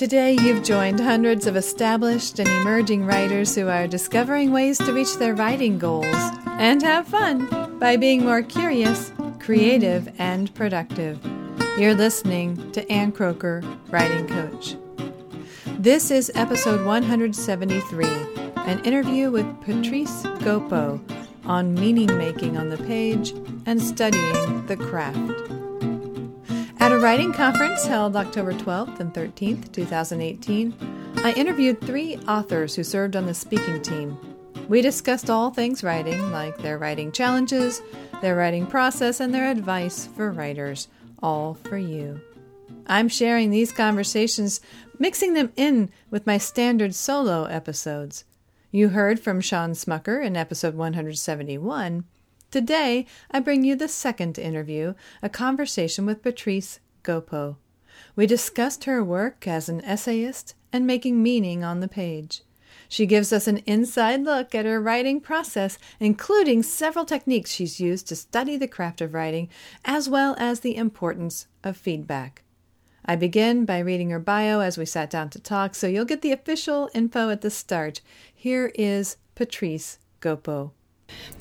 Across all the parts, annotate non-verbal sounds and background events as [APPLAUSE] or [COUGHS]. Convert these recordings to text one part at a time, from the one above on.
Today, you've joined hundreds of established and emerging writers who are discovering ways to reach their writing goals and have fun by being more curious, creative, and productive. You're listening to Ann Kroeker, Writing Coach. This is episode 173, an interview with Patrice Gopo on meaning making on the page and studying the craft. At a writing conference held October 12th and 13th, 2018, I interviewed three authors who served on the speaking team. We discussed all things writing, like their writing challenges, their writing process, and their advice for writers, all for you. I'm sharing these conversations, mixing them in with my standard solo episodes. You heard from Shawn Smucker in episode 171. Today, I bring you the second interview, a conversation with Patrice Gopo. We discussed her work as an essayist and making meaning on the page. She gives us an inside look at her writing process, including several techniques she's used to study the craft of writing, as well as the importance of feedback. I begin by reading her bio as we sat down to talk, so you'll get the official info at the start. Here is Patrice Gopo.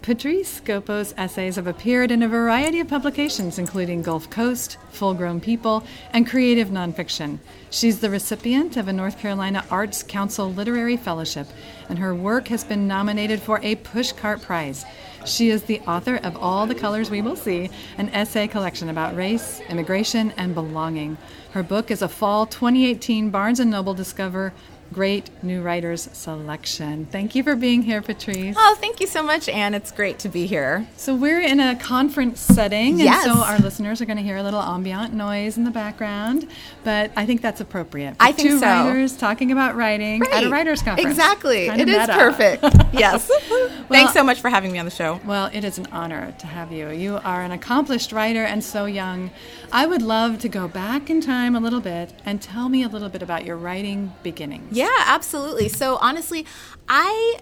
Patrice Gopo's essays have appeared in a variety of publications, including Gulf Coast, Full Grown People, and creative nonfiction. She's the recipient of a North Carolina Arts Council Literary Fellowship, and her work has been nominated for a Pushcart Prize. She is the author of All the Colors We Will See, an essay collection about race, immigration, and belonging. Her book is a fall 2018 Barnes & Noble Discover great new writers selection. Thank you for being here, Patrice. Oh, thank you so much, Anne. It's great to be here. So we're in a conference setting, yes. and so our listeners are going to hear a little ambient noise in the background, but I think that's appropriate. I think two so. writers talking about writing right. at a writers conference. Exactly. Kind it is meta. perfect. [LAUGHS] yes. well, Thanks so much for having me on the show. Well, it is an honor to have you. You are an accomplished writer and so young. I would love to go back in time a little bit and tell me a little bit about your writing beginnings. Yeah, absolutely. So honestly, I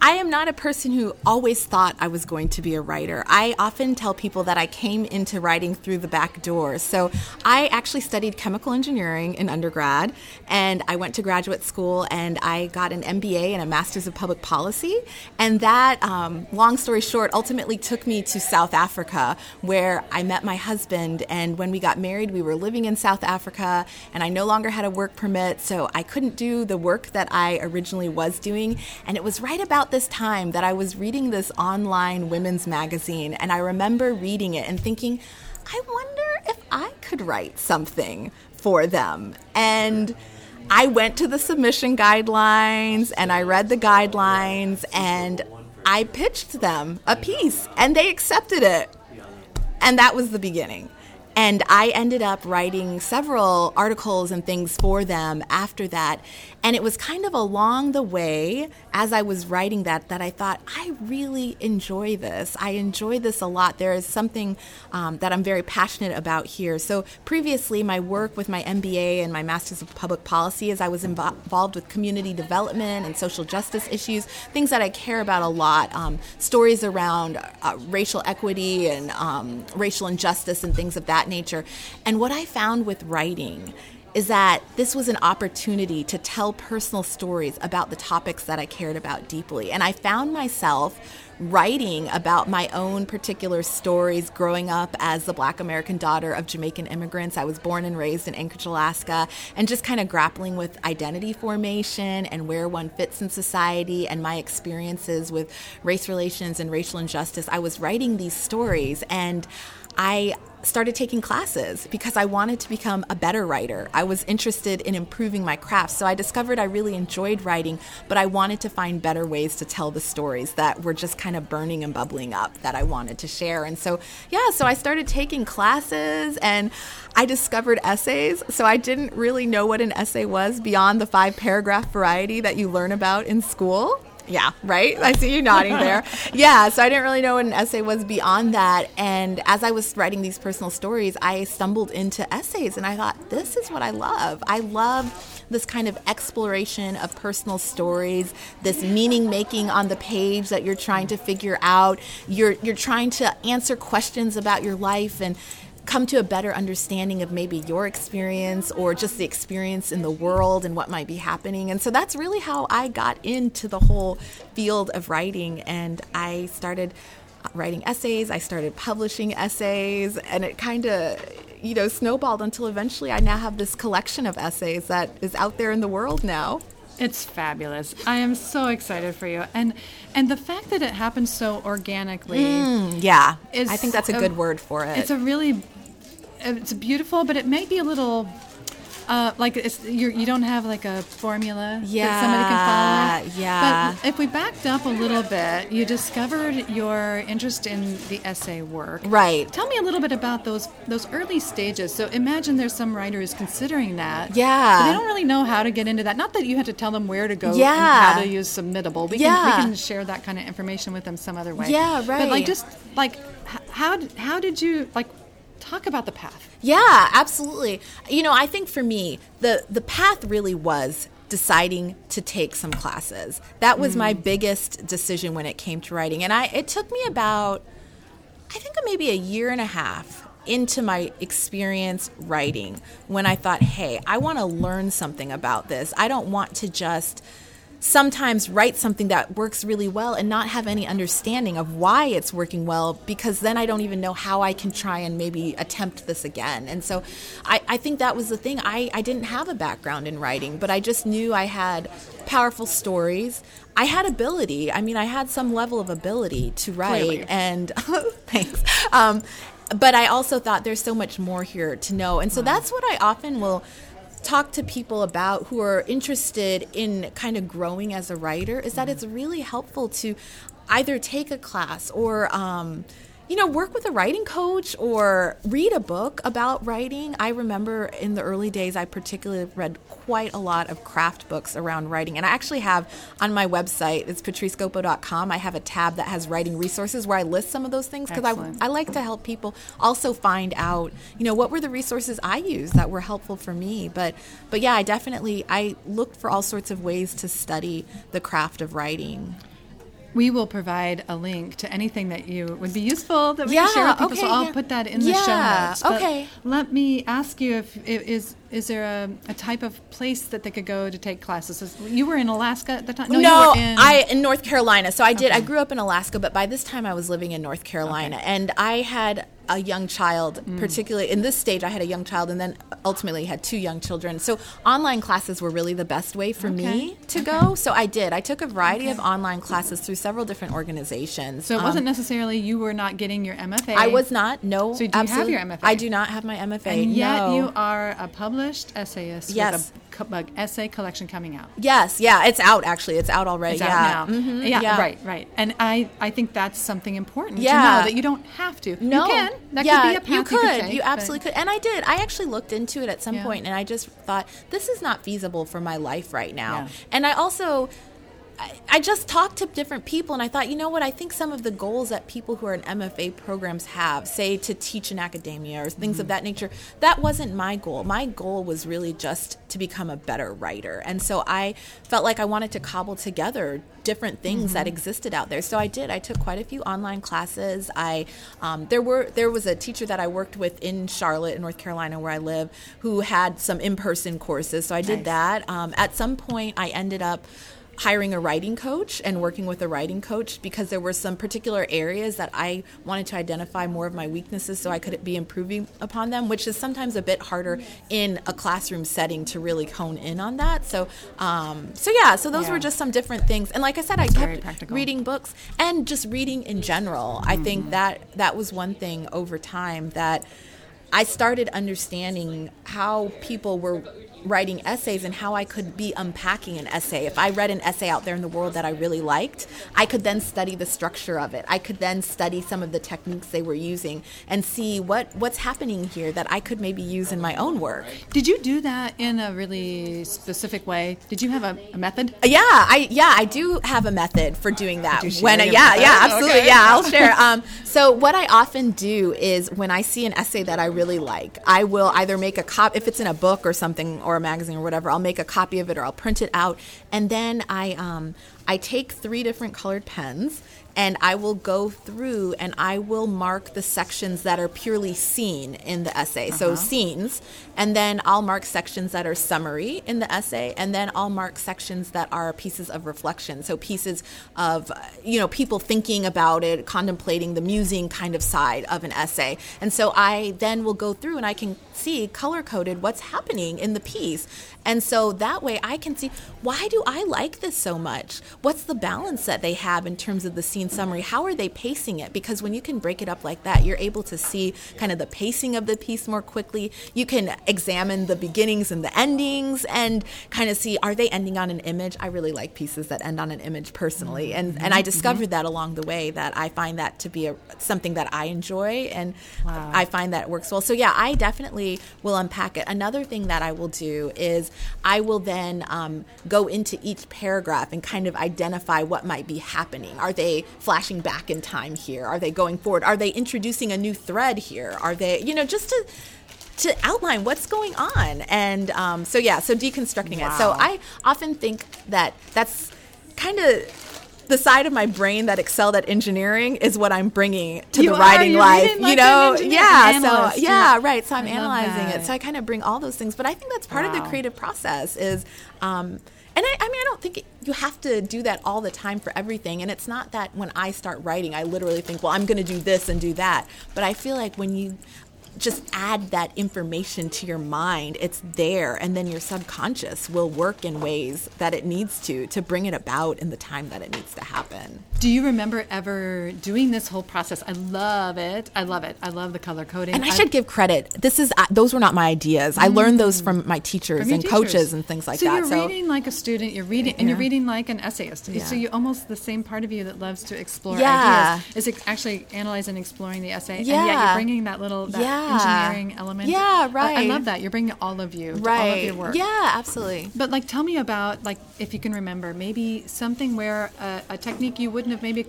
I am not a person who always thought I was going to be a writer. I often tell people that I came into writing through the back door. So I actually studied chemical engineering in undergrad, and I went to graduate school and I got an MBA and a Master's of Public Policy. And that, um, long story short, ultimately took me to South Africa, where I met my husband. And when we got married, we were living in South Africa, and I no longer had a work permit, so I couldn't do the work that I originally was doing. And it was right about this time that I was reading this online women's magazine, and I remember reading it and thinking, I wonder if I could write something for them. And I went to the submission guidelines and I read the guidelines and I pitched them a piece and they accepted it. And that was the beginning. And I ended up writing several articles and things for them after that. And it was kind of along the way as I was writing that that I thought, I really enjoy this. I enjoy this a lot. There is something um, that I'm very passionate about here. So previously, my work with my MBA and my Master's of Public Policy is I was invo- involved with community development and social justice issues, things that I care about a lot, um, stories around uh, racial equity and um, racial injustice and things of that nature. And what I found with writing is that this was an opportunity to tell personal stories about the topics that I cared about deeply. And I found myself writing about my own particular stories growing up as the black American daughter of Jamaican immigrants. I was born and raised in Anchorage, Alaska, and just kind of grappling with identity formation and where one fits in society and my experiences with race relations and racial injustice. I was writing these stories and I started taking classes because I wanted to become a better writer. I was interested in improving my craft. So I discovered I really enjoyed writing, but I wanted to find better ways to tell the stories that were just kind of burning and bubbling up that I wanted to share. And so, yeah, so I started taking classes and I discovered essays. So I didn't really know what an essay was beyond the five paragraph variety that you learn about in school. Yeah, right? I see you nodding there. [LAUGHS] Yeah, so I didn't really know what an essay was beyond that. And as I was writing these personal stories, I stumbled into essays and I thought, this is what I love. I love this kind of exploration of personal stories, this meaning making on the page that you're trying to figure out. You're you're trying to answer questions about your life and come to a better understanding of maybe your experience or just the experience in the world and what might be happening. And so that's really how I got into the whole field of writing. And I started writing essays, I started publishing essays, and it kind of you know snowballed until eventually I now have this collection of essays that is out there in the world now. It's fabulous. I am so excited for you, and and the fact that it happens so organically. Mm, yeah, I think that's a, a good word for it. It's a really, it's beautiful, but it may be a little uh, like it's you're, you do not have like a formula yeah, that somebody can follow. Yeah. But if we backed up a little bit, you discovered your interest in the essay work. Right. Tell me a little bit about those those early stages. So imagine there's some writers considering that. Yeah. they don't really know how to get into that. Not that you had to tell them where to go. Yeah. And how to use Submittable. We yeah. can we can share that kind of information with them some other way. Yeah. Right. But like just like how how did you like talk about the path? Yeah, absolutely. You know, I think for me, the the path really was deciding to take some classes. That was mm. my biggest decision when it came to writing. And I it took me about I think maybe a year and a half into my experience writing when I thought, "Hey, I want to learn something about this. I don't want to just sometimes write something that works really well and not have any understanding of why it's working well because then I don't even know how I can try and maybe attempt this again. And so I, I think that was the thing. I, I didn't have a background in writing, but I just knew I had powerful stories. I had ability. I mean, I had some level of ability to write. Clearly. And [LAUGHS] thanks. Um, but I also thought there's so much more here to know. And so that's what I often will talk to people about who are interested in kind of growing as a writer is that it's really helpful to either take a class or um, you know, work with a writing coach or read a book about writing. I remember in the early days, I particularly read quite a lot of craft books around writing. And I actually have on my website, it's patricegopo.com, I have a tab that has writing resources where I list some of those things because I, I like to help people also find out, you know, what were the resources I used that were helpful for me. But, but yeah, I definitely, I looked for all sorts of ways to study the craft of writing. We will provide a link to anything that you would be useful that we yeah, can share with people. Okay, so I'll yeah. put that in the yeah, show notes. But okay. Let me ask you if, if is is there a, a, type of place that they could go to take classes? You were in Alaska at the time. No, no in I in North Carolina. So I did. Okay. I grew up in Alaska, but by this time I was living in North Carolina, okay. and I had a young child, mm. particularly in this stage, I had a young child and then ultimately had two young children. So online classes were really the best way for okay. me to go. So I did. I took a variety of online classes through several different organizations. So it wasn't um, necessarily you were not getting your MFA. I was not. No. So do you absolutely. have your MFA? I do not have my MFA. And yet no. you are a published essayist yes. with a, essay collection coming out. Yes. Yeah. It's out actually. It's out already. It's yeah. out. Mm-hmm. Yeah, yeah, Right. Right. And I I think that's something important yeah. to know that you don't have to. No. You can. That yeah, could be a path you could. You, could take, you absolutely but. could. And I did. I actually looked into it at some Yeah. point and I just thought this is not feasible for my life right now. And I also I- I just talked to different people and I thought, you know what, I think some of the goals that people who are in MFA programs have, say to teach in academia or things Mm-hmm. of that nature, that wasn't my goal. My goal was really just to become a better writer. And so I felt like I wanted to cobble together different things that Mm-hmm. existed out there. So I did. I took quite a few online classes. I um, there were there was a teacher that I worked with in Charlotte, in North Carolina, where I live, who had some in person courses. So I did Nice. that. Um, at some point, I ended up hiring a writing coach and working with a writing coach because there were some particular areas that I wanted to identify more of my weaknesses so I could be improving upon them, which is sometimes a bit harder in a classroom setting to really hone in on that. So, um, so yeah, so those Yeah. were just some different things. And like I said, That's I kept practical. reading books and just reading in general. I think that that was one thing over time that I started understanding how people were writing essays and how I could be unpacking an essay. If I read an essay out there in the world that I really liked, I could then study the structure of it. I could then study some of the techniques they were using and see what what's happening here that I could maybe use in my own work. Did you do that in a really specific way? Did you have a, a method? Yeah, I yeah, I do have a method for doing that. Could you share when yeah, method? yeah, absolutely. Okay. Yeah, I'll share. Um, so what I often do is when I see an essay that I really like, I will either make a copy if it's in a book or something or a magazine or whatever. I'll make a copy of it or I'll print it out, and then I um, I take three different colored pens and I will go through and I will mark the sections that are purely seen in the essay. Uh-huh. So scenes, and then I'll mark sections that are summary in the essay, and then I'll mark sections that are pieces of reflection. So pieces of you know people thinking about it, contemplating the musing kind of side of an essay. And so I then will go through and I can see color coded what's happening in the piece. And so that way I can see why do I like this so much? What's the balance that they have in terms of the scene summary? How are they pacing it? Because when you can break it up like that, you're able to see kind of the pacing of the piece more quickly. You can examine the beginnings and the endings and kind of see are they ending on an image? I really like pieces that end on an image personally. And and I mm-hmm. discovered mm-hmm. that along the way that I find that to be a, something that I enjoy and wow. I find that it works well. So yeah, I definitely will unpack it. Another thing that I will do is I will then um, go into each paragraph and kind of identify what might be happening. Are they flashing back in time here? Are they going forward? Are they introducing a new thread here? Are they, you know, just to to outline what's going on. And um, so, yeah, so deconstructing wow. it. So I often think that that's kind of the side of my brain that excelled at engineering is what I'm bringing to you the writing life. Like you know, yeah. So yeah, right. So I'm I analyzing it. So I kind of bring all those things. But I think that's part wow. of the creative process. Is um, and I, I, mean, I don't think you have to do that all the time for everything. And it's not that when I start writing, I literally think, well, I'm going to do this and do that. But I feel like when you just add that information to your mind. It's there, and then your subconscious will work in ways that it needs to to bring it about in the time that it needs to happen. Do you remember ever doing this whole process? I love it. I love it. I love the color coding. And I, I should give credit. This is uh, those were not my ideas. Mm. I learned those from my teachers from and teachers. coaches and things like so that. You're so you're reading like a student. You're reading, yeah. and you're reading like an essayist. Yeah. So you almost the same part of you that loves to explore yeah. ideas is actually analyzing, and exploring the essay, yeah. and yet you're bringing that little that yeah engineering element. Yeah, right. I, I, love that. You're bringing all of you, right. all of your work. Yeah, absolutely. But like, tell me about like if you can remember maybe something where a, a technique you wouldn't have maybe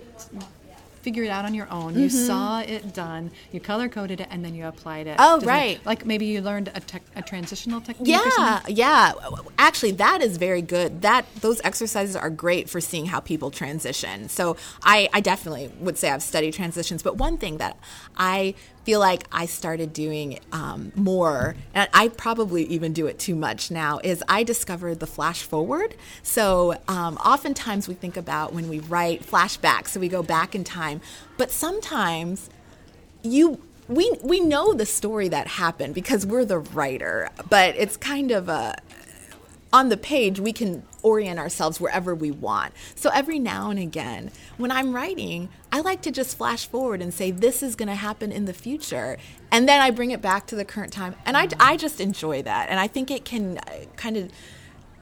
figured it out on your own. Mm-hmm. You saw it done, you color coded it, and then you applied it. Oh, right. like maybe you learned a, a transitional technique. Yeah, yeah. Actually, that is very good. That those exercises are great for seeing how people transition. So I, I definitely would say I've studied transitions. But one thing that I feel like I started doing um, more, and I probably even do it too much now, is I discovered the flash forward. So um, oftentimes we think about when we write flashbacks, so we go back in time, but sometimes you we we know the story that happened because we're the writer, but it's kind of a on the page, we can orient ourselves wherever we want. So every now and again, when I'm writing, I like to just flash forward and say, this is going to happen in the future. And then I bring it back to the current time. And I, I just enjoy that. And I think it can uh, kind of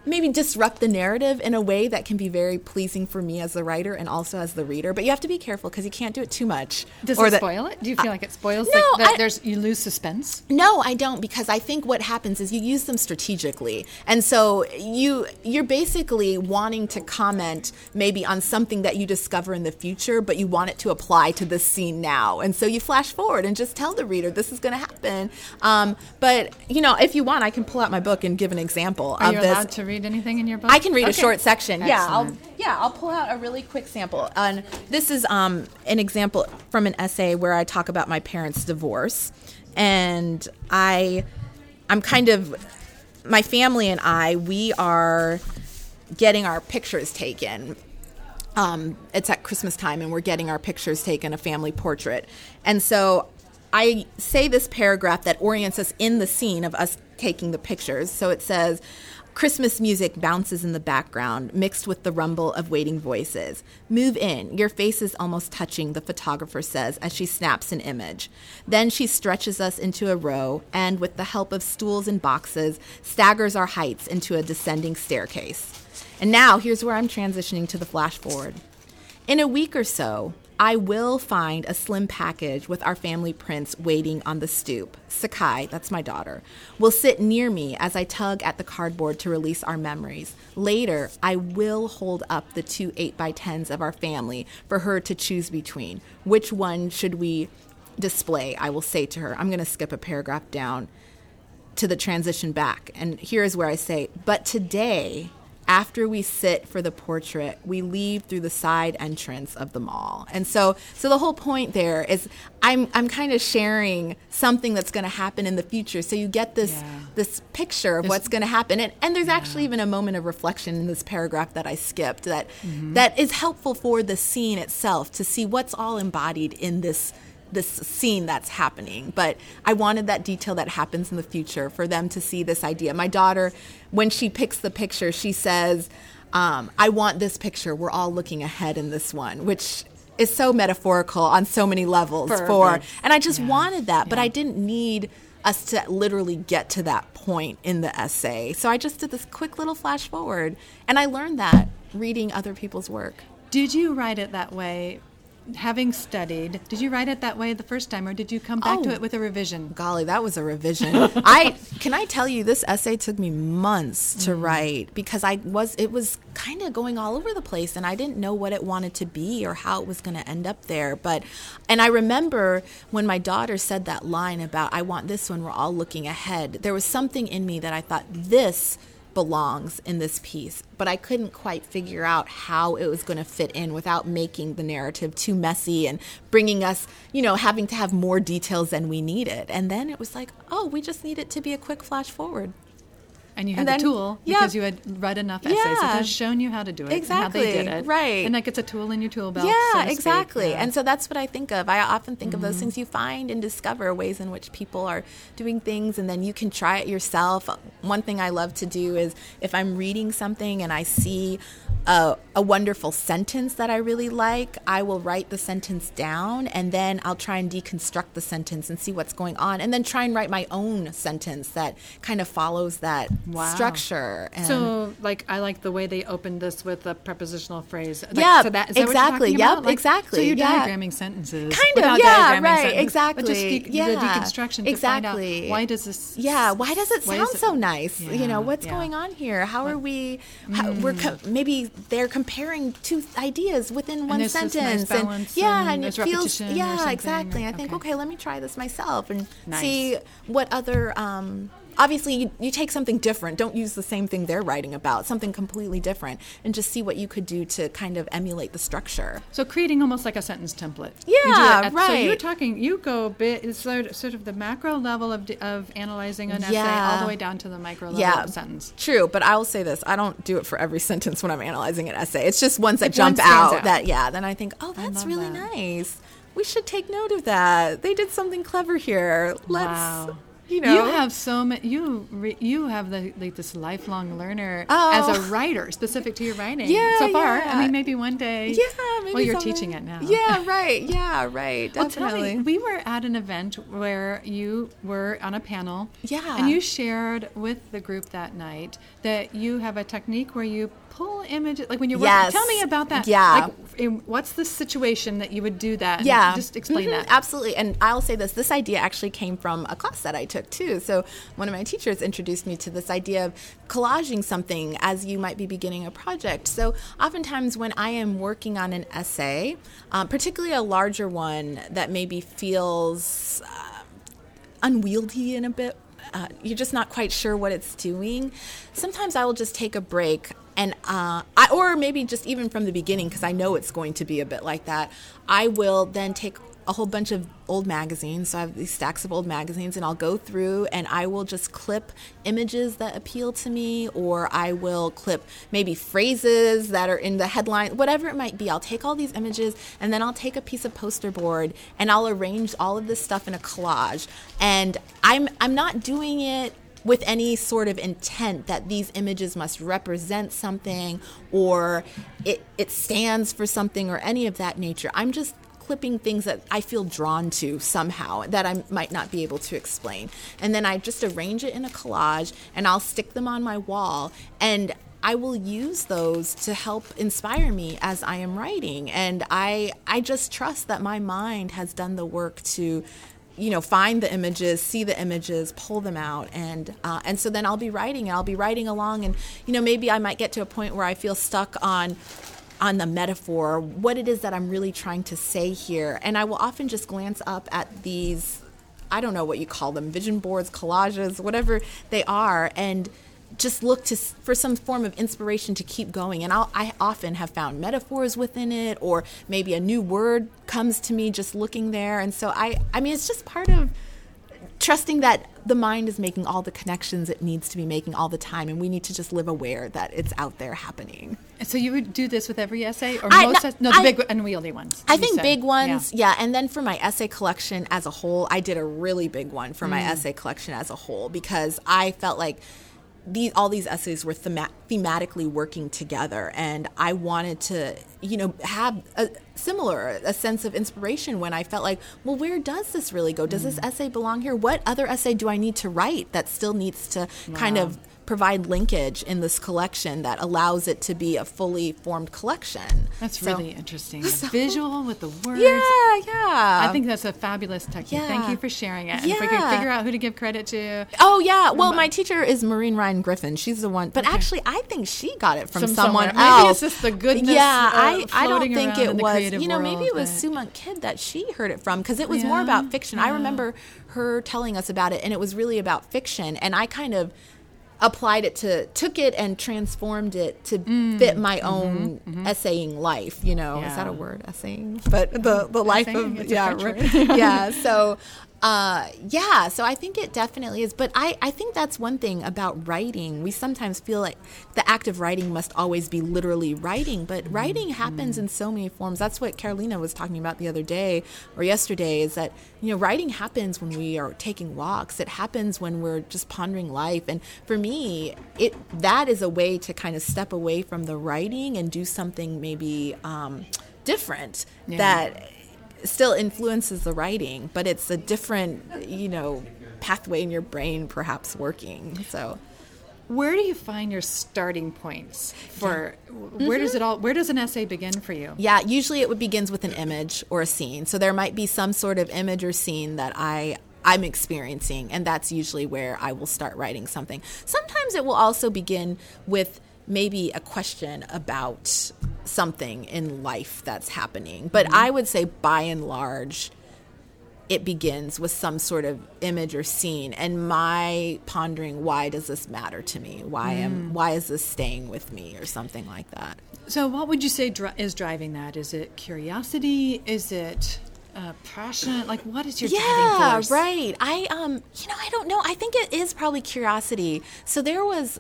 maybe disrupt the narrative in a way that can be very pleasing for me as the writer and also as the reader. But you have to be careful because you can't do it too much. Does it spoil it? Do you feel uh, like it spoils? No, the, I, there's you lose suspense. No, I don't because I think what happens is you use them strategically, and so you you're basically wanting to comment maybe on something that you discover in the future, but you want it to apply to the scene now, and so you flash forward and just tell the reader this is going to happen. Um, but you know, if you want, I can pull out my book and give an example Are of this. Allowed to read read anything in your book? I can read okay. a short section. Excellent. Yeah, I'll yeah I'll pull out a really quick sample. And this is um, an example from an essay where I talk about my parents' divorce, and I I'm kind of my family and I we are getting our pictures taken. Um, it's at Christmas time, and we're getting our pictures taken, a family portrait, and so I say this paragraph that orients us in the scene of us taking the pictures. So it says, Christmas music bounces in the background, mixed with the rumble of waiting voices. Move in, your face is almost touching, the photographer says as she snaps an image. Then she stretches us into a row and, with the help of stools and boxes, staggers our heights into a descending staircase. And now, here's where I'm transitioning to the flash forward. In a week or so, I will find a slim package with our family prints waiting on the stoop. Sakai, that's my daughter, will sit near me as I tug at the cardboard to release our memories. Later, I will hold up the two 8x10s of our family for her to choose between. Which one should we display? I will say to her. I'm going to skip a paragraph down to the transition back. And here is where I say, but today, after we sit for the portrait, we leave through the side entrance of the mall. And so so the whole point there is I'm I'm kind of sharing something that's going to happen in the future. So you get this Yeah. this picture of There's- what's going to happen. And, and there's actually even a moment of reflection in this paragraph that I skipped that mm-hmm. that is helpful for the scene itself to see what's all embodied in this this scene that's happening. But I wanted that detail that happens in the future for them to see this idea. My daughter, when she picks the picture, she says, um, I want this picture. We're all looking ahead in this one, which is so metaphorical on so many levels for Perfect. and I just Yeah. wanted that, but Yeah. I didn't need us to literally get to that point in the essay. So I just did this quick little flash forward, and I learned that reading other people's work. Did you write it that way? Having studied, did you write it that way the first time, or did you come back to Oh. it with a revision? Golly, that was a revision. [LAUGHS] I can I tell you this essay took me months to mm. write because I was it was kind of going all over the place and I didn't know what it wanted to be or how it was going to end up there. But and I remember when my daughter said that line about I want this one we're all looking ahead. There was something in me that I thought this belongs in this piece, but I couldn't quite figure out how it was going to fit in without making the narrative too messy and bringing us, you know, having to have more details than we needed. And then it was like, oh, we just need it to be a quick flash forward. And you had And the tool yeah. because you had read enough essays. It Yeah. has shown you how to do it and how they did Exactly, it. right. And that gets a tool in your tool belt. yeah, so exactly. Yeah. Mm-hmm. And so that's what I think of. I often think of those things you find and discover ways in which people are doing things, and then you can try it yourself. One thing I love to do is if I'm reading something and I see a, a wonderful sentence that I really like, I will write the sentence down and then I'll try and deconstruct the sentence and see what's going on, and then try and write my own sentence that kind of follows that Wow. structure. And So, like, I like the way they opened this with a prepositional phrase. Like, Yeah, so that, is that exactly. Yep? Like, exactly, So you're yeah. diagramming sentences. Kind of, yeah, right, sentences, exactly. But just de- yeah. the deconstruction to find out exactly. why does this. Yeah, why does it sound it- so nice? you know, what's yeah. Mm. going on here? How are we? How, We're co- maybe they're comparing two ideas within one there's this nice sentence, and yeah, and and, it feels yeah, exactly. or- I think okay. okay, let me try this myself and Nice. see what other. Um, Obviously, you, you take something different. Don't use the same thing they're writing about. Something completely different, and just see what you could do to kind of emulate the structure. So creating almost like a sentence template. Yeah, at- So you're talking, you go bit, it's sort of, sort of the macro level of, of analyzing an essay all the way down to the micro level yeah, of sentence. True, but I will say this: I don't do it for every [LAUGHS] sentence when I'm analyzing an essay. It's just ones that If one jump stands out, out. that yeah. Then I think, oh, that's really that. nice. We should take note of that. They did something clever here. Let's, Wow. You know, You have so many. You re, you have the, like this lifelong learner Oh. as a oh. writer, specific to your writing. Yeah, so far. yeah. I mean, maybe one day. yeah. Maybe Well, you're someday. teaching it now. Yeah, [LAUGHS] right. Yeah, right. Well, Definitely. me, we were at an event where you were on a panel. Yeah. And you shared with the group that night that you have a technique where you pull images, like when you're Yes. working. Tell me about that. Yeah. Like, in, what's the situation that you would do that? And yeah Just explain Mhm, that. absolutely and i'll say this this idea actually came from a class that i took too so one of my teachers introduced me to this idea of collaging something as you might be beginning a project so oftentimes when i am working on an essay um, particularly a larger one that maybe feels uh, unwieldy in a bit. Uh, you're just not quite sure what it's doing. Sometimes I will just take a break and uh, I, or maybe just even from the beginning because I know it's going to be a bit like that. I will then take a whole bunch of old magazines. So I have these stacks of old magazines, and I'll go through and I will just clip images that appeal to me, or I will clip maybe phrases that are in the headline, whatever it might be. I'll take all these images and then I'll take a piece of poster board and I'll arrange all of this stuff in a collage. And I'm I'm not doing it with any sort of intent that these images must represent something or it, it stands for something or any of that nature. I'm just clipping things that I feel drawn to somehow that I might not be able to explain. And then I just arrange it in a collage and I'll stick them on my wall and I will use those to help inspire me as I am writing. And I I just trust that my mind has done the work to you know find the images see the images pull them out and uh, and so then i'll be writing i'll be writing along and you know maybe i might get to a point where i feel stuck on on the metaphor what it is that i'm really trying to say here. And i will often just glance up at these i don't know what you call them vision boards collages whatever they are and just look to for some form of inspiration to keep going. And I'll, i often have found metaphors within it or maybe a new word comes to me just looking there. And so i i mean it's just part of trusting that the mind is making all the connections it needs to be making all the time and we need to just live aware that it's out there happening so you would do this with every essay or I- most no, es- no the I- big unwieldy ones I think said. big ones, Yeah. yeah. And then for my essay collection as a whole, I did a really big one for Mm. my essay collection as a whole because I felt like these all these essays were thema- thematically working together, and I wanted to, you know, have a similar a sense of inspiration when I felt like, well, where does this really go? Does Mm. this essay belong here? What other essay do I need to write that still needs to kind of provide linkage in this collection that allows it to be a fully formed collection? that's So- really interesting [LAUGHS] the visual with the words yeah, yeah. I think that's a fabulous technique. Thank you for sharing it. And if we could Yeah. figure out who to give credit to, Oh yeah. Well, my teacher is Maureen Ryan Griffin. She's the one. But actually, I think she got it from, From someone somewhere. Maybe else. it's just the goodness, Yeah, I, I don't think it was. You know, maybe it was but- Sue Monk Kidd that she heard it from because it was more about fiction. I remember her telling us about it, and it was really about fiction. And I kind of applied it to took it and transformed it to fit my own essaying life you know. Is that Mm, mm-hmm, Yeah. a word? Essaying? But the the life Essaying, of yeah French right. word. [LAUGHS] yeah [LAUGHS] so uh, yeah, so I think it definitely is. But I, I think that's one thing about writing. We sometimes feel like the act of writing must always be literally writing, but writing happens in so many forms. That's what Carolina was talking about the other day or yesterday is that, you know, writing happens when we are taking walks. It happens when we're just pondering life. And for me, it that is a way to kind of step away from the writing and do something maybe um, different Yeah. that still influences the writing, but it's a different, you know, pathway in your brain perhaps working. So where do you find your starting points for where does it all where does an essay begin for you? yeah, usually it would begins with an image or a scene. So there might be some sort of image or scene that I I'm experiencing, and that's usually where I will start writing something. Sometimes it will also begin with maybe a question about something in life that's happening. But mm-hmm. I would say by and large, it begins with some sort of image or scene and my pondering why does this matter to me why am mm. why is this staying with me or something like that So what would you say dri- is driving that? Is it curiosity? Is it uh, passion? Like what is your driving yeah force? right i um you know i don't know i think it is probably curiosity so there was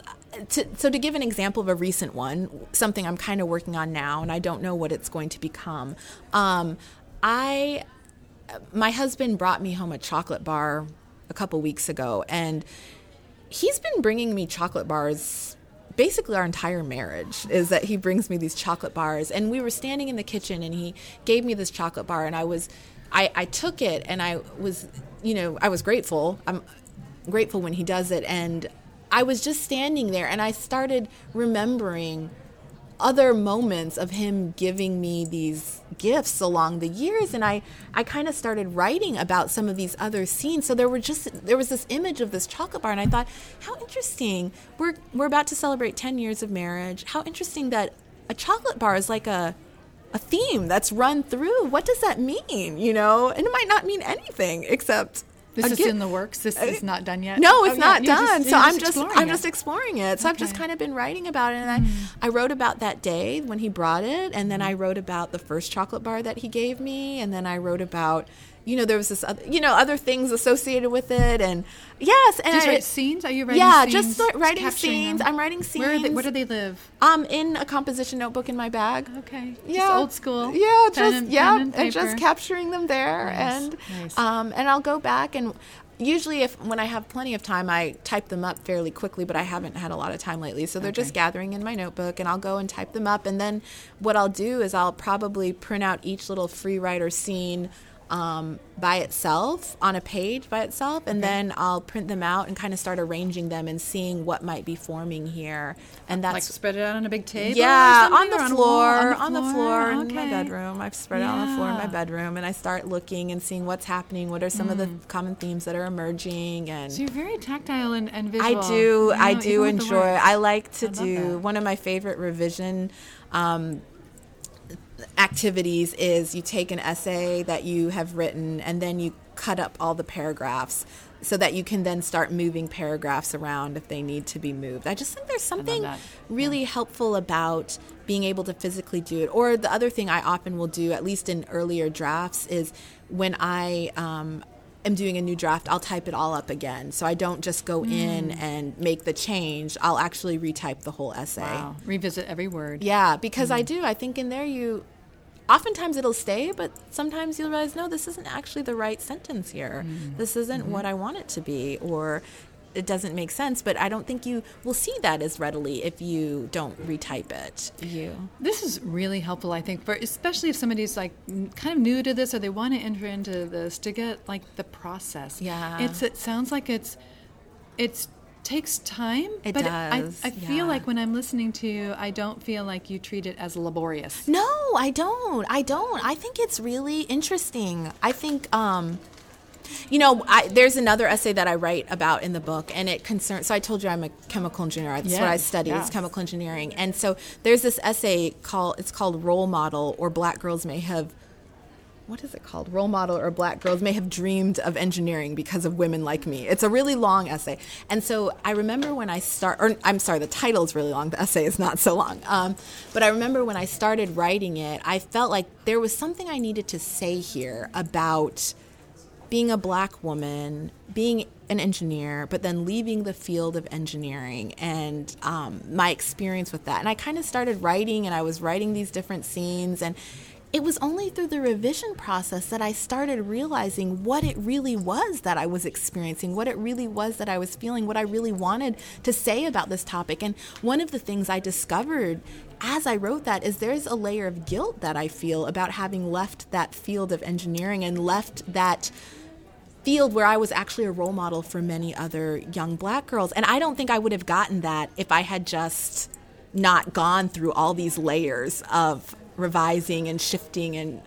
to, so to give an example of a recent one something i'm kind of working on now and i don't know what it's going to become um i my husband brought me home a chocolate bar a couple weeks ago and he's been bringing me chocolate bars basically our entire marriage is that he brings me these chocolate bars. And we were standing in the kitchen and he gave me this chocolate bar and i was i, I took it and i was you know i was grateful. I'm grateful when he does it. And i was just standing there and i started remembering other moments of him giving me these gifts along the years and I I kind of started writing about some of these other scenes. So there were just there was this image of this chocolate bar and I thought how interesting. We're we're about to celebrate 10 years of marriage. How interesting that a chocolate bar is like a a theme that's run through. What does that mean you know? And it might not mean anything except This a is in the works. This uh, is not done yet. No, it's Oh, not yeah, done. just- so I'm just exploring I'm it. just exploring it. So I've just kind of been writing about it, and I mm. I wrote about that day when he brought it, and then I mm-hmm. wrote about the first chocolate bar that he gave me, and then I wrote about. You know, there was this, other, you know, other things associated with it, and yes, and Just I, write scenes? Are you writing yeah, scenes? just start writing scenes. them? I'm writing scenes. Where, they, where do they live? Um, in a composition notebook in my bag. Okay. Just Yeah, old school. Yeah, just and- yeah, and and, just capturing them there, Nice, and nice. um, and I'll go back and usually if when I have plenty of time, I type them up fairly quickly. But I haven't had a lot of time lately, so they're just gathering in my notebook, and I'll go and type them up, and then what I'll do is I'll probably print out each little free writer scene. Um, by itself on a page by itself, and then I'll print them out and kind of start arranging them and seeing what might be forming here. And that's Like spread it out on a big table? yeah, on the, or a floor, wall? on the floor, in my bedroom. I've spread it out on the floor in my bedroom, and I start looking and seeing what's happening. What are some of the common themes that are emerging? And So you're very tactile and, and I do, you I do the enjoy. I like to do that. one of my favorite revision. Um, activities is you take an essay that you have written and then you cut up all the paragraphs so that you can then start moving paragraphs around if they need to be moved. I just think there's something really helpful about being able to physically do it. Or the other thing I often will do, at least in earlier drafts, is when I um, am doing a new draft, I'll type it all up again. So I don't just go hmm. in and make the change. I'll actually retype the whole essay. Wow. Revisit every word. Yeah, because I hmm. do. I think in there you oftentimes it'll stay, but sometimes you'll realize, no, this isn't actually the right sentence here. Hmm. This isn't mm-hmm. what I want it to be, or it doesn't make sense. But I don't think you will see that as readily if you don't retype it. You. This is really helpful, I think, for especially if somebody's like kind of new to this or they want to enter into this to get like the process. Yeah. it's it sounds like it's it's takes time. It but does, I, I feel like when I'm listening to you, I don't feel like you treat it as laborious. No, I don't. I don't. I think it's really interesting. I think, um, you know, I, there's another essay that I write about in the book, and it concerns. So I told you I'm a chemical engineer. That's what I study yes. is chemical engineering, and so there's this essay called it's called Role Model, or Black Girls May Have. What is it called? Role model or black girls may have dreamed of engineering because of women like me. It's a really long essay. And so I remember when I start, or I'm sorry, the title is really long. The essay is not so long. Um, but I remember when I started writing it, I felt like there was something I needed to say here about being a black woman, being an engineer, but then leaving the field of engineering and um, my experience with that. And I kind of started writing, and I was writing these different scenes. And it was only through the revision process that I started realizing what it really was that I was experiencing, what it really was that I was feeling, what I really wanted to say about this topic. And one of the things I discovered as I wrote that is there's a layer of guilt that I feel about having left that field of engineering and left that field where I was actually a role model for many other young black girls. And I don't think I would have gotten that if I had just not gone through all these layers of revising and shifting and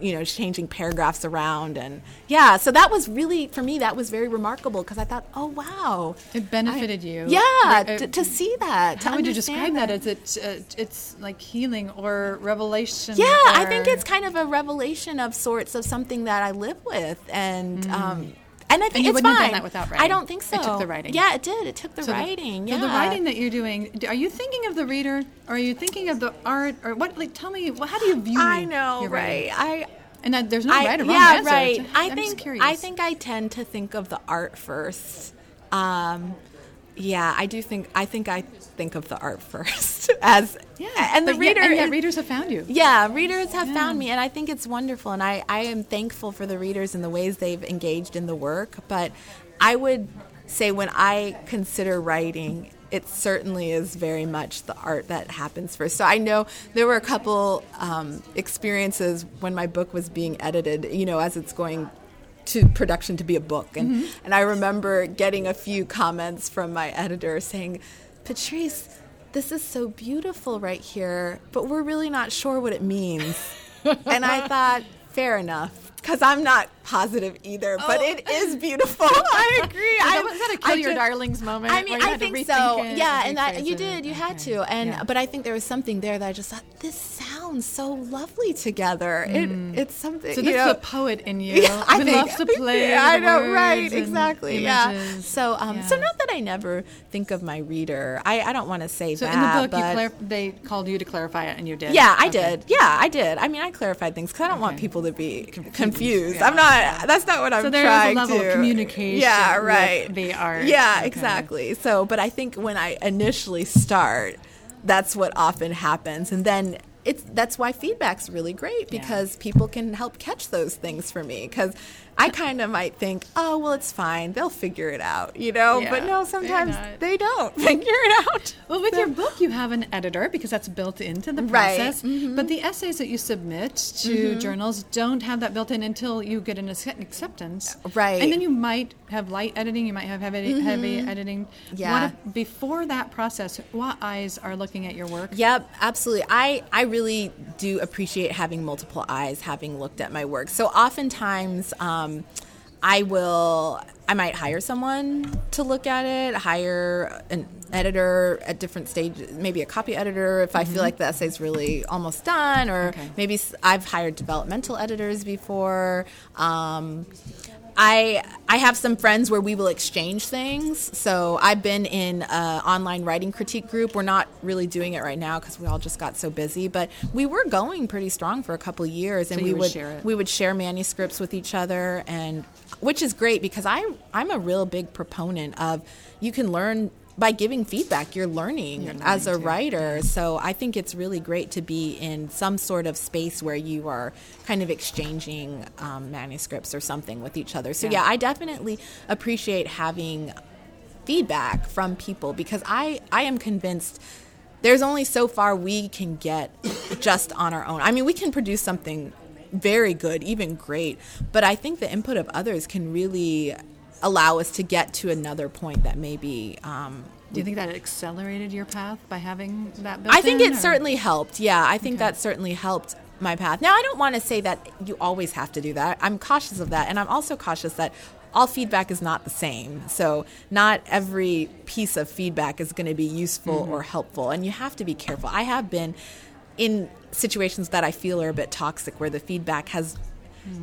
you know changing paragraphs around and yeah so that was really for me that was very remarkable because i thought oh wow It benefited you. yeah Right, uh, to, to see that to How would you describe that? Is it uh, it's like healing or revelation? Yeah, I think it's kind of a revelation of sorts of something that I live with, and um, and I think Mm. you it's wouldn't have done that without writing. I don't think so. It took the writing. Yeah, it did. It took the So the- writing. So yeah, the writing that you're doing, are you thinking of the reader, or are you thinking of the art, or what? Like, tell me, how do you view? I know, your writing? right? I. And that, there's no I, right or wrong yeah, answer. right. I I'm just think curious. I think I tend to think of the art first. Um, yeah, I do think I think I think of the art [LAUGHS] first as yeah, and the reader and yet readers have found you. Yeah, readers have Yeah. found me, and I think it's wonderful. And I, I am thankful for the readers and the ways they've engaged in the work. But I would say when I consider writing, it certainly is very much the art that happens first. So I know there were a couple um, experiences when my book was being edited, you know, as it's going to production to be a book. And, mm-hmm. and I remember getting a few comments from my editor saying, Patrice, this is so beautiful right here, but we're really not sure what it means. [LAUGHS] and I thought, fair enough. Because I'm not positive either, but it is beautiful. [LAUGHS] I [LAUGHS] agree. I was that a kill I your just- darlings moment? I mean, I think so. Yeah, and and that you did. You had to. And Yeah. but I think there was something there that I just thought this sounds so lovely together. It it's something. Mm. So you this know, is a poet in you. [LAUGHS] yeah, I think loves to play. Yeah, I know, right? Exactly. Yeah. So, um, so not that I never think of my reader. I, I don't want to say So that. in the book, you but clar- they called you to clarify it, and you did. yeah, I Okay. did. Yeah, I did. I mean, I clarified things because I don't want people to be confused. Yeah. I'm not. That's not what I'm So there is a trying level to. of communication Yeah, with right. the art. Yeah, Okay. exactly. So, but I think when I initially start, that's what often happens, and then. It's, that's why feedback's really great Yeah. because people can help catch those things for me because I kind of might think, oh well, it's fine, they'll figure it out, you know. Yeah, but no, sometimes they don't [LAUGHS] figure it out. Well, with your book, you have an editor because that's built into the process. Right. Mm-hmm. But the essays that you submit to journals don't have that built in until you get an acceptance. Right. And then you might have light editing, you might have heavy, heavy editing. Mm-hmm. Yeah. What if- before that process, what eyes are looking at your work? Yep, absolutely. I, I really do appreciate having multiple eyes, having looked at my work. So oftentimes, um, I will, I might hire someone to look at it, hire an editor at different stages, maybe a copy editor if I feel like the essay's really almost done, or Okay. maybe I've hired developmental editors before. Um, I I have some friends where we will exchange things. So I've been in an online writing critique group. We're not really doing it right now because we all just got so busy, but we were going pretty strong for a couple of years, and So we would would share it. we would share manuscripts with each other, and which is great because I I'm a real big proponent of you can learn by giving feedback. You're learning, You're as a too, writer. So I think it's really great to be in some sort of space where you are kind of exchanging um, manuscripts or something with each other. So Yeah. yeah, I definitely appreciate having feedback from people because I I am convinced there's only so far we can get just on our own. I mean, we can produce something very good, even great, but I think the input of others can really allow us to get to another point that maybe um, Do you think that accelerated your path by having that I think in, it or- certainly helped. Yeah, I think Okay. that certainly helped my path. Now, I don't want to say that you always have to do that. I'm cautious of that. And I'm also cautious that all feedback is not the same. So, not every piece of feedback is going to be useful Mm-hmm. or helpful. And you have to be careful. I have been in situations that I feel are a bit toxic where the feedback has.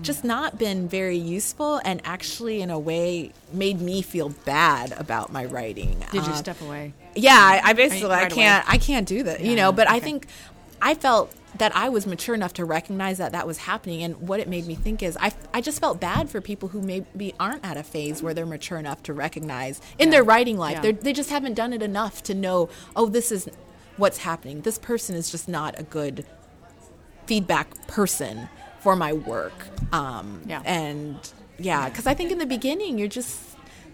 Just not been very useful and actually in a way made me feel bad about my writing Did you Uh, step away? yeah, I, I basically I right away? can't I can't do that, you know. But I think I felt that I was mature enough to recognize that that was happening, and what it made me think is I I just felt bad for people who maybe aren't at a phase where they're mature enough to recognize in Yeah. their writing life Yeah. they they just haven't done it enough to know oh this is what's happening. This person is just not a good feedback person for my work. Um, Yeah. And yeah, because I think in the beginning you're just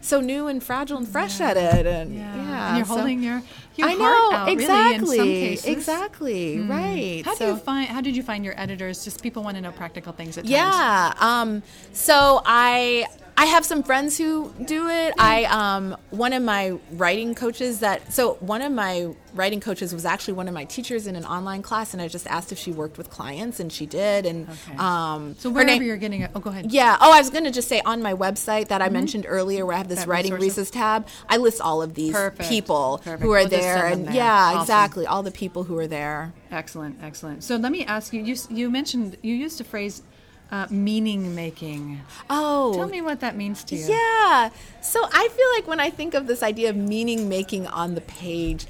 so new and fragile and fresh at it, and yeah, and you're so- holding your your I heart know out exactly, really in some cases. exactly, right. How do you find? How did you find your editors? Just people want to know practical things at times. Yeah. Um, so I I have some friends who do it. I um, one of my writing coaches that so one of my writing coaches was actually one of my teachers in an online class, and I just asked if she worked with clients, and she did. And Okay. um, So her wherever name- you're getting it, oh, go ahead. Yeah. Oh, I was going to just say on my website that I mentioned earlier, where I have this Mm-hmm. That writing resources? tab, I list all of these Perfect. people Perfect. who are We'll there, and there. yeah, Awesome. exactly, all the people who are there. Excellent, excellent. So let me ask you. You you mentioned you used the phrase uh, meaning making. Oh, Tell me what that means to you. Yeah. So I feel like when I think of this idea of meaning making on the page,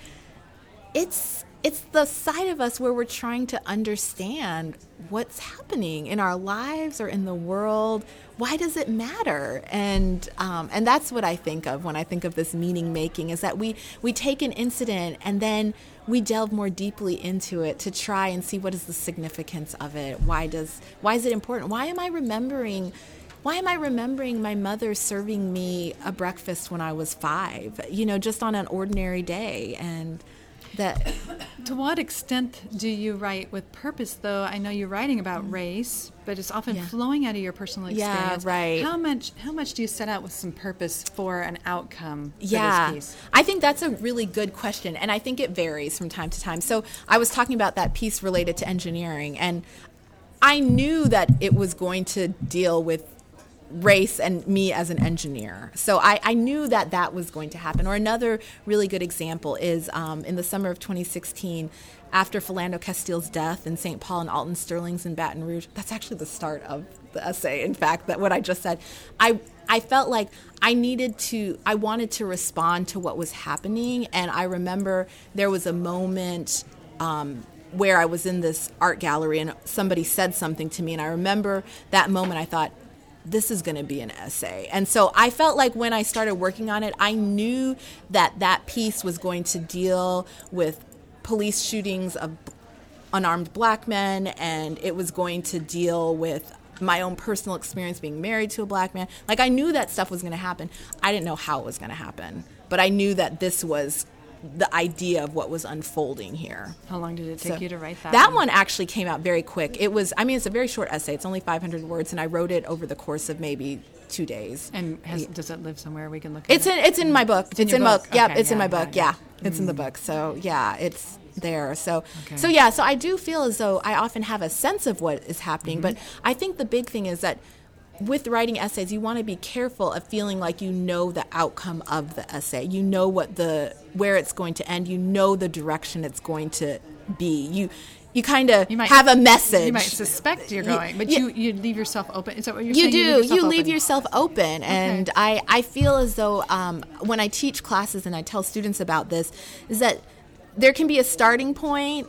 it's it's the side of us where we're trying to understand what's happening in our lives or in the world. Why does it matter? And um, and that's what I think of when I think of this meaning making is that we we take an incident and then we delve more deeply into it to try and see what is the significance of it. Why does why is it important? Why am I remembering why am I remembering my mother serving me a breakfast when I was five? You know, just on an ordinary day, and that [COUGHS] To what extent do you write with purpose, though? I know you're writing about race, but it's often Mm. Yeah. flowing out of your personal experience Yeah, right. How much? How much do you set out with some purpose for an outcome? Yeah, This piece? I think that's a really good question, and I think it varies from time to time. So I was talking about that piece related to engineering, and I knew that it was going to deal with race and me as an engineer. So I, I knew that that was going to happen. Or another really good example is um, in the summer of 2016, after Philando Castile's death in St. Paul and Alton Sterling's in Baton Rouge. That's actually the start of the essay. In fact, that what I just said. I I felt like I needed to. I wanted to respond to what was happening, and I remember there was a moment. Um, where I was in this art gallery and somebody said something to me, and I remember that moment. I thought, this is going to be an essay. And so I felt like when I started working on it, I knew that that piece was going to deal with police shootings of unarmed black men and it was going to deal with my own personal experience being married to a black man. Like I knew that stuff was going to happen. I didn't know how it was going to happen, but I knew that this was the idea of what was unfolding here. How long did it take So you to write that? That one actually came out very quick. It was, I mean, it's a very short essay. It's only 500 words, and I wrote it over the course of maybe two days. And has, does it live somewhere we can look? It's in, it's in my book. It's, in your in my book. Yeah, Okay, it's in my book. yeah, Yeah, it's in the hmm. book. So yeah, it's there. So Okay. so yeah, so I do feel as though I often have a sense of what is happening, mm-hmm. but I think the big thing is that with writing essays, you want to be careful of feeling like you know the outcome of the essay. You know what the where it's going to end. You know the direction it's going to be. You you kind of have a message. You might suspect you're going, but you you leave yourself open. Is that what you're saying? you saying? do you leave open. yourself open and I, I feel as though um, when i teach classes and i tell students about this is that there can be a starting point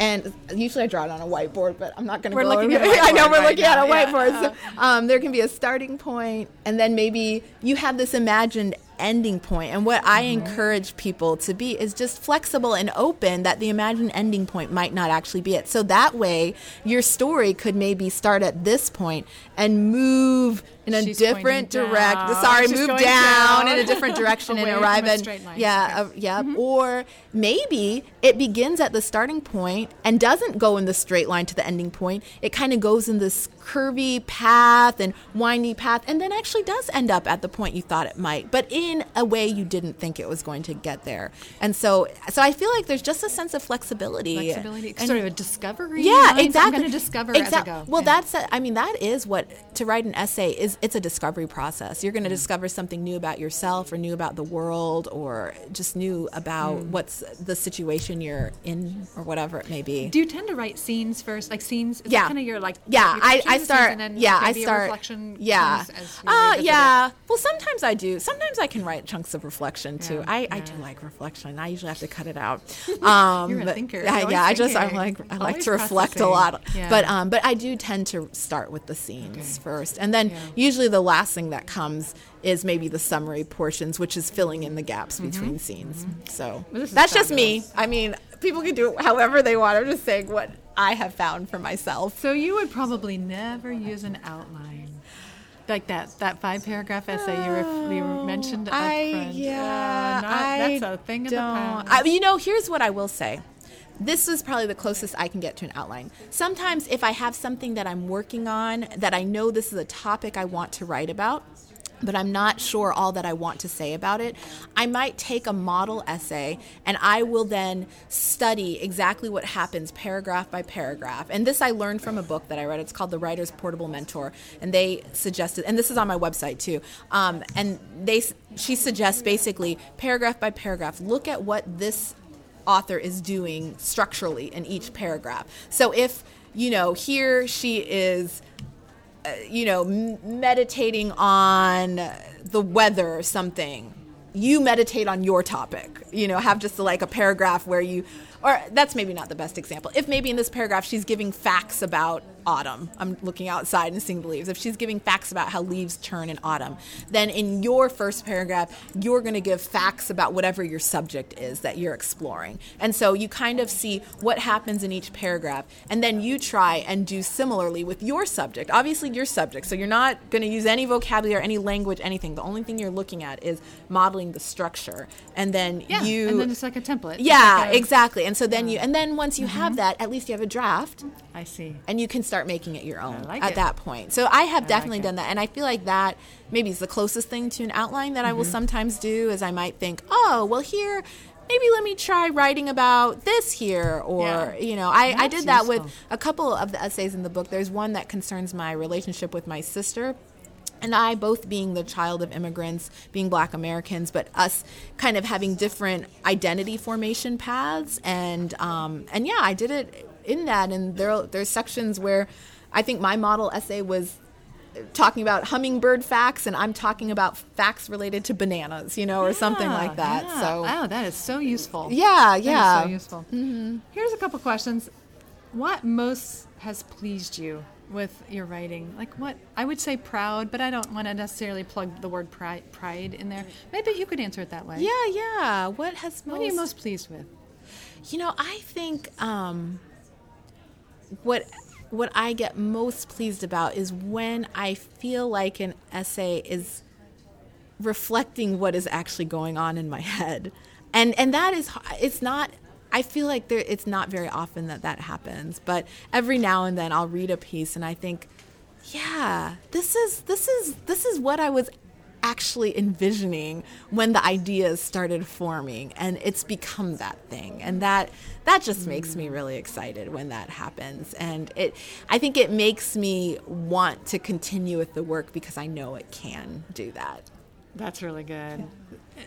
and usually I draw it on a whiteboard, but I'm not going to We're go looking over at I know we're right looking at a now, yeah. whiteboard. [LAUGHS] So, um, there can be a starting point, and then maybe you have this imagined ending point. And what I Mm-hmm. encourage people to be is just flexible and open that the imagined ending point might not actually be it. So that way, your story could maybe start at this point and move in a She's different pointing direct. down. Sorry, She's move down, down. in a different direction [LAUGHS] and arrive at yeah, uh, yeah. Or maybe it begins at the starting point and doesn't go in the straight line to the ending point. It kind of goes in this curvy path and windy path, and then actually does end up at the point you thought it might, but in a way you didn't think it was going to get there. And so, so I feel like there's just a sense of flexibility, flexibility, and- sort of a discovery. yeah, exactly. I'm going to discover as I go. Well, Yeah. that's a, I mean that is what to write an essay is. It's a discovery process. You're going to discover something new about yourself, or new about the world, or just new about Hmm. what's the situation you're in, or whatever it may be. Do you tend to write scenes first, like scenes? Yeah, kind of your like. yeah. you I, I start. yeah, I start. reflection yeah. Uh, yeah. Well, sometimes I do. Sometimes I can write chunks of reflection too. Yeah, I, I do like reflection. I usually have to cut it out. Um, [LAUGHS] You're a thinker. Yeah, yeah. I just I'm like I like to reflect a lot. Yeah. But um, but I do tend to start with the scenes first, and then Yeah. usually the last thing that comes is maybe the summary portions, which is filling in the gaps between scenes. So Mm-hmm. Well, this is that's just me. I mean, people can do it however they want. I'm just saying what I have found for myself. So you would probably never use an outline. Like that, that five paragraph essay you, ref- you mentioned up I front. yeah, Uh, not- I that's a thing of don't. the past. I, you know, here's what I will say. This is probably the closest I can get to an outline. Sometimes, if I have something that I'm working on that I know this is a topic I want to write about, but I'm not sure all that I want to say about it, I might take a model essay and I will then study exactly what happens paragraph by paragraph. And this I learned from a book that I read. It's called The Writer's Portable Mentor. And they suggested, and this is on my website too, um, and they she suggests basically paragraph by paragraph, look at what this author is doing structurally in each paragraph. So if, you know, here she is Uh, you know, meditating on the weather or something, you meditate on your topic. You know, have just like a paragraph where you, or that's maybe not the best example. If maybe in this paragraph she's giving facts about autumn, I'm looking outside and seeing the leaves. If she's giving facts about how leaves turn in autumn, then in your first paragraph, you're going to give facts about whatever your subject is that you're exploring. And so you kind of see what happens in each paragraph, and then you try and do similarly with your subject. Obviously, your subject. So you're not going to use any vocabulary, any language, anything. The only thing you're looking at is modeling the structure, and then yeah, you. and then it's like a template. Yeah, like a- exactly. And so then you, and then once you have mm-hmm. that, at least you have a draft, I see. and you can start making it your own like at it. that point. So I have definitely it. done that, and I feel like that maybe is the closest thing to an outline that I Mm-hmm. will sometimes do. Is I might think, oh, well here. Maybe let me try writing about this here, or Yeah. you know, I, I did that useful. with a couple of the essays in the book. There's one that concerns my relationship with my sister, and I, both being the child of immigrants, being black Americans, but us kind of having different identity formation paths. And, um, and yeah, I did it in that. And there, there's sections where I think my model essay was talking about hummingbird facts, and I'm talking about facts related to bananas, you know, or something like that. yeah. So, oh, that is so useful. yeah, yeah. so useful. Here's a couple questions. What most has pleased you with your writing? Like what? I would say proud, but I don't want to necessarily plug the word pride, pride in there. Maybe you could answer it that way. yeah, yeah. What has What are you most pleased with? You know, I think um, what what I get most pleased about is when I feel like an essay is reflecting what is actually going on in my head, and and that is it's not. I feel like there, it's not very often that that happens, but every now and then I'll read a piece and I think, yeah, this is this is this is what I was actually envisioning when the ideas started forming and it's become that thing and that that just makes me mm. really excited when that happens and it I think it makes me want to continue with the work because I know it can do that. That's really good.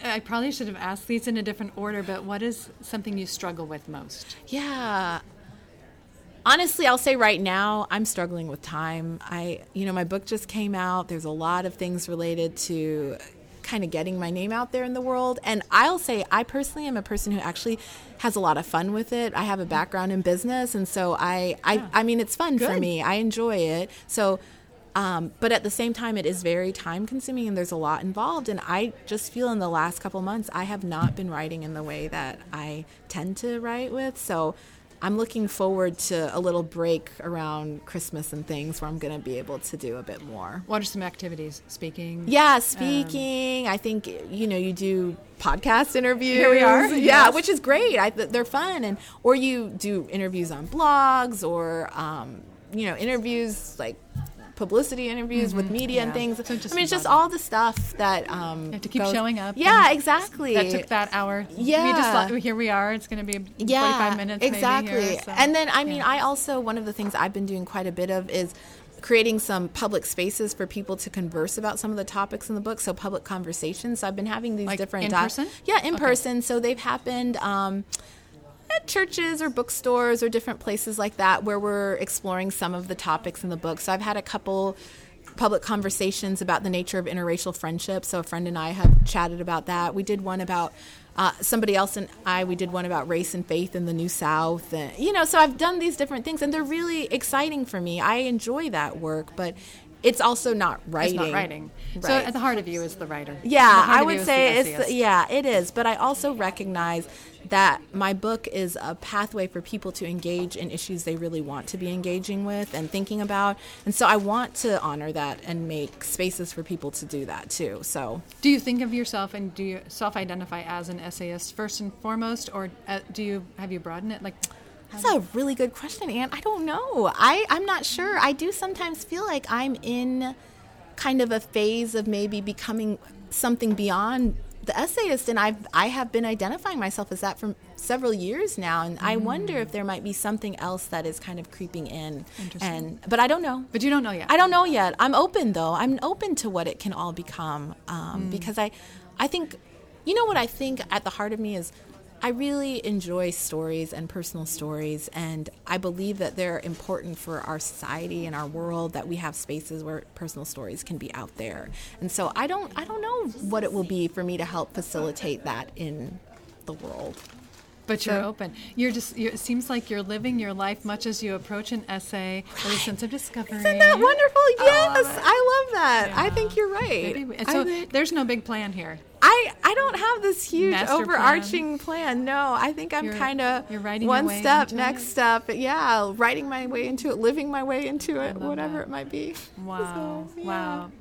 I probably should have asked these in a different order, but what is something you struggle with most? Yeah. Honestly, I'll say right now, I'm struggling with time. I, you know, my book just came out. There's a lot of things related to kind of getting my name out there in the world. And I'll say, I personally am a person who actually has a lot of fun with it. I have a background in business, and so I, I, I mean, it's fun Good. for me. I enjoy it. So, um, but at the same time, it is very time consuming and there's a lot involved. And I just feel in the last couple months, I have not been writing in the way that I tend to write with. So I'm looking forward to a little break around Christmas and things where I'm going to be able to do a bit more. What are some activities? Speaking? Yeah, speaking. I think you know you do podcast interviews. Here we are, [LAUGHS] Yeah, yes. which is great. I, they're fun, and or you do interviews on blogs or um, you know interviews like publicity interviews with media and Mm-hmm. things. So I mean, it's just all the stuff that um, You have to keep goes- showing up Yeah, exactly. That took that hour. Yeah, We Yeah. just thought, here we are. It's going to be yeah, 45 minutes. exactly. Maybe here, so- And then I mean, yeah. I also one of the things I've been doing quite a bit of is creating some public spaces for people to converse about some of the topics in the book. So public conversations. So I've been having these Like different in di- person? Yeah, in Okay. person. So they've happened. Um, at churches or bookstores or different places like that where we're exploring some of the topics in the book. So I've had a couple public conversations about the nature of interracial friendship. So a friend and I have chatted about that. We did one about uh, somebody else and I. We did one about race and faith in the New South, and you know. So I've done these different things, and they're really exciting for me. I enjoy that work, but it's also not writing. It's not writing. So Right. at the heart of you is the writer. At the Yeah, I would say it's essayist. yeah, it is. But I also recognize that my book is a pathway for people to engage in issues they really want to be engaging with and thinking about. And so I want to honor that and make spaces for people to do that too. So Do you think of yourself and do you self-identify as an essayist first and foremost, or uh, do you have you broadened it? Like, That's a really good question, Ann. I don't know. I, I'm not sure. I do sometimes feel like I'm in kind of a phase of maybe becoming something beyond the essayist, and I've I have been identifying myself as that for several years now, and I wonder if there might be something else that is kind of creeping in. Interesting. And but I don't know. but you don't know yet. I don't know yet. I'm open though. I'm open to what it can all become um, because I, I think, you know what I think at the heart of me is, I really enjoy stories and personal stories, and I believe that they're important for our society and our world. That we have spaces where personal stories can be out there, and so I don't, I don't know what it will be for me to help facilitate that in the world. But you're So- open. You're just. You're, it seems like you're living your life much as you approach an essay with a sense of discovery. Isn't that wonderful? Yes, love it. I love that. I think you're right. Maybe we- so think- there's no big plan here. Don't have this huge overarching plan. No, I think I'm kind of you're writing your one step, next it. step. Yeah, writing my way into it, living my way into it, whatever that. it might be. Wow. So, yeah. Wow.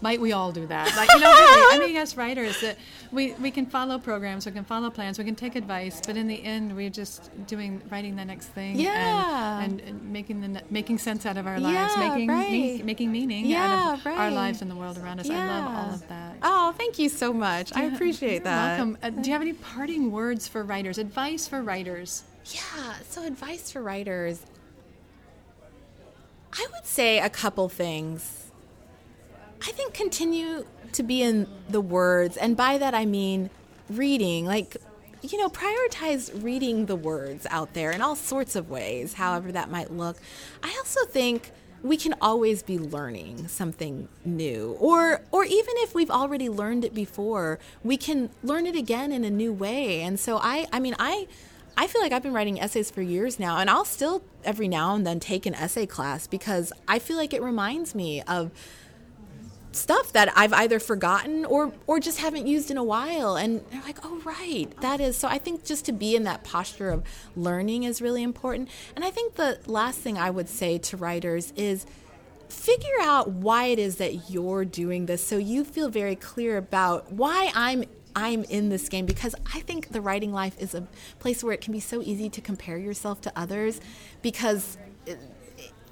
Might we all do that? Like, you know, really, [LAUGHS] I mean, as writers, that we, we can follow programs, we can follow plans, we can take advice, but in the end, we're just doing writing the next thing. Yeah. And, and, making the making sense out of our lives, Yeah, making right. me- making meaning Yeah, out of our lives and the world around us. I love all of that. Oh, thank you so much. I appreciate you're that. Welcome. Uh, do you have any parting words for writers? Advice for writers? Yeah, so advice for writers. I would say a couple things. I think continue to be in the words, and by that I mean reading. Like, you know, prioritize reading the words out there in all sorts of ways, however that might look. I also think we can always be learning something new or or even if we've already learned it before we can learn it again in a new way and so i i mean i I feel like I've been writing essays for years now, and I'll still every now and then take an essay class because I feel like it reminds me of stuff that I've either forgotten or or just haven't used in a while. And they're like oh right that is. So I think just to be in that posture of learning is really important. And I think the last thing I would say to writers is figure out why it is that you're doing this so you feel very clear about why I'm I'm in this game. Because I think the writing life is a place where it can be so easy to compare yourself to others because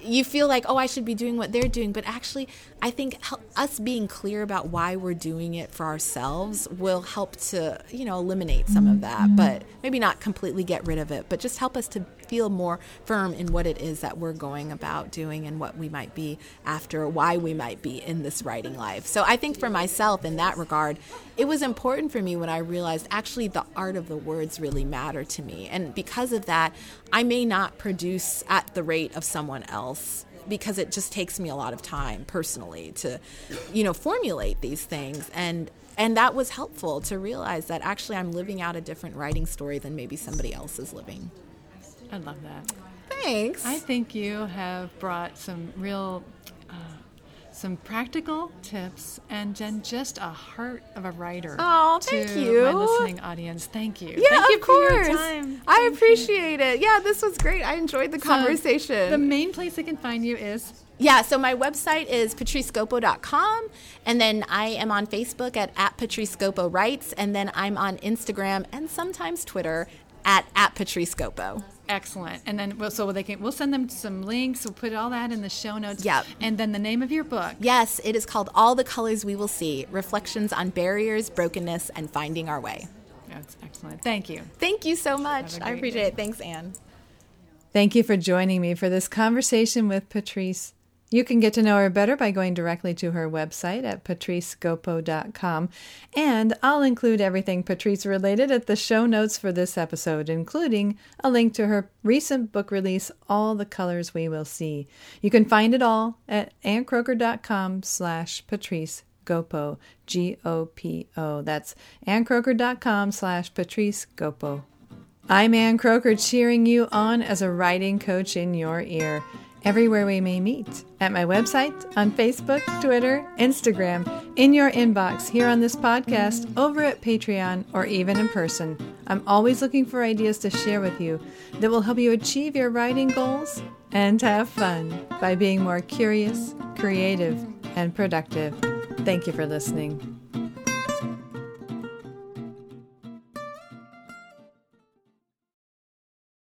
you feel like, oh, I should be doing what they're doing. But actually, I think us being clear about why we're doing it for ourselves will help to, you know, eliminate some of that. Mm-hmm. But maybe not completely get rid of it, but just help us to feel more firm in what it is that we're going about doing and what we might be after, why we might be in this writing life. So I think for myself, in that regard, it was important for me when I realized actually the art of the words really matter to me. And because of that, I may not produce at the rate of someone else because it just takes me a lot of time personally to you know formulate these things and and that was helpful to realize that actually I'm living out a different writing story than maybe somebody else is living. I love that. Thanks. I think you have brought some real uh, some practical tips and then just a heart of a writer. Oh, thank to you. My listening audience. Thank you. Yeah, thank you of course. I appreciate you. it. Yeah, this was great. I enjoyed the so conversation. The main place they can find you is yeah, so my website is patricegopo.com, and then I am on Facebook at, at Patrice Gopo Writes, and then I'm on Instagram and sometimes Twitter at, at Patrice Gopo. Excellent. And then, so they can, we'll send them some links. We'll put all that in the show notes. Yep. And then the name of your book. Yes, it is called All the Colors We Will See Reflections on Barriers, Brokenness, and Finding Our Way. That's excellent. Thank you. Thank you so much. I appreciate day. it. Thanks, Ann. Thank you for joining me for this conversation with Patrice. You can get to know her better by going directly to her website at patricegopo.com. and I'll include everything Patrice related at the show notes for this episode, including a link to her recent book release, All the Colors We Will See. You can find it all at annkroeker.com slash patrice Gopo, G O P O. That's annkroeker.com slash Patrice Gopo. I'm Ann Kroeker cheering you on as a writing coach in your ear everywhere we may meet at my website, on Facebook, Twitter, Instagram, in your inbox, here on this podcast, over at Patreon, or even in person. I'm always looking for ideas to share with you that will help you achieve your writing goals and have fun by being more curious, creative, and productive. Thank you for listening.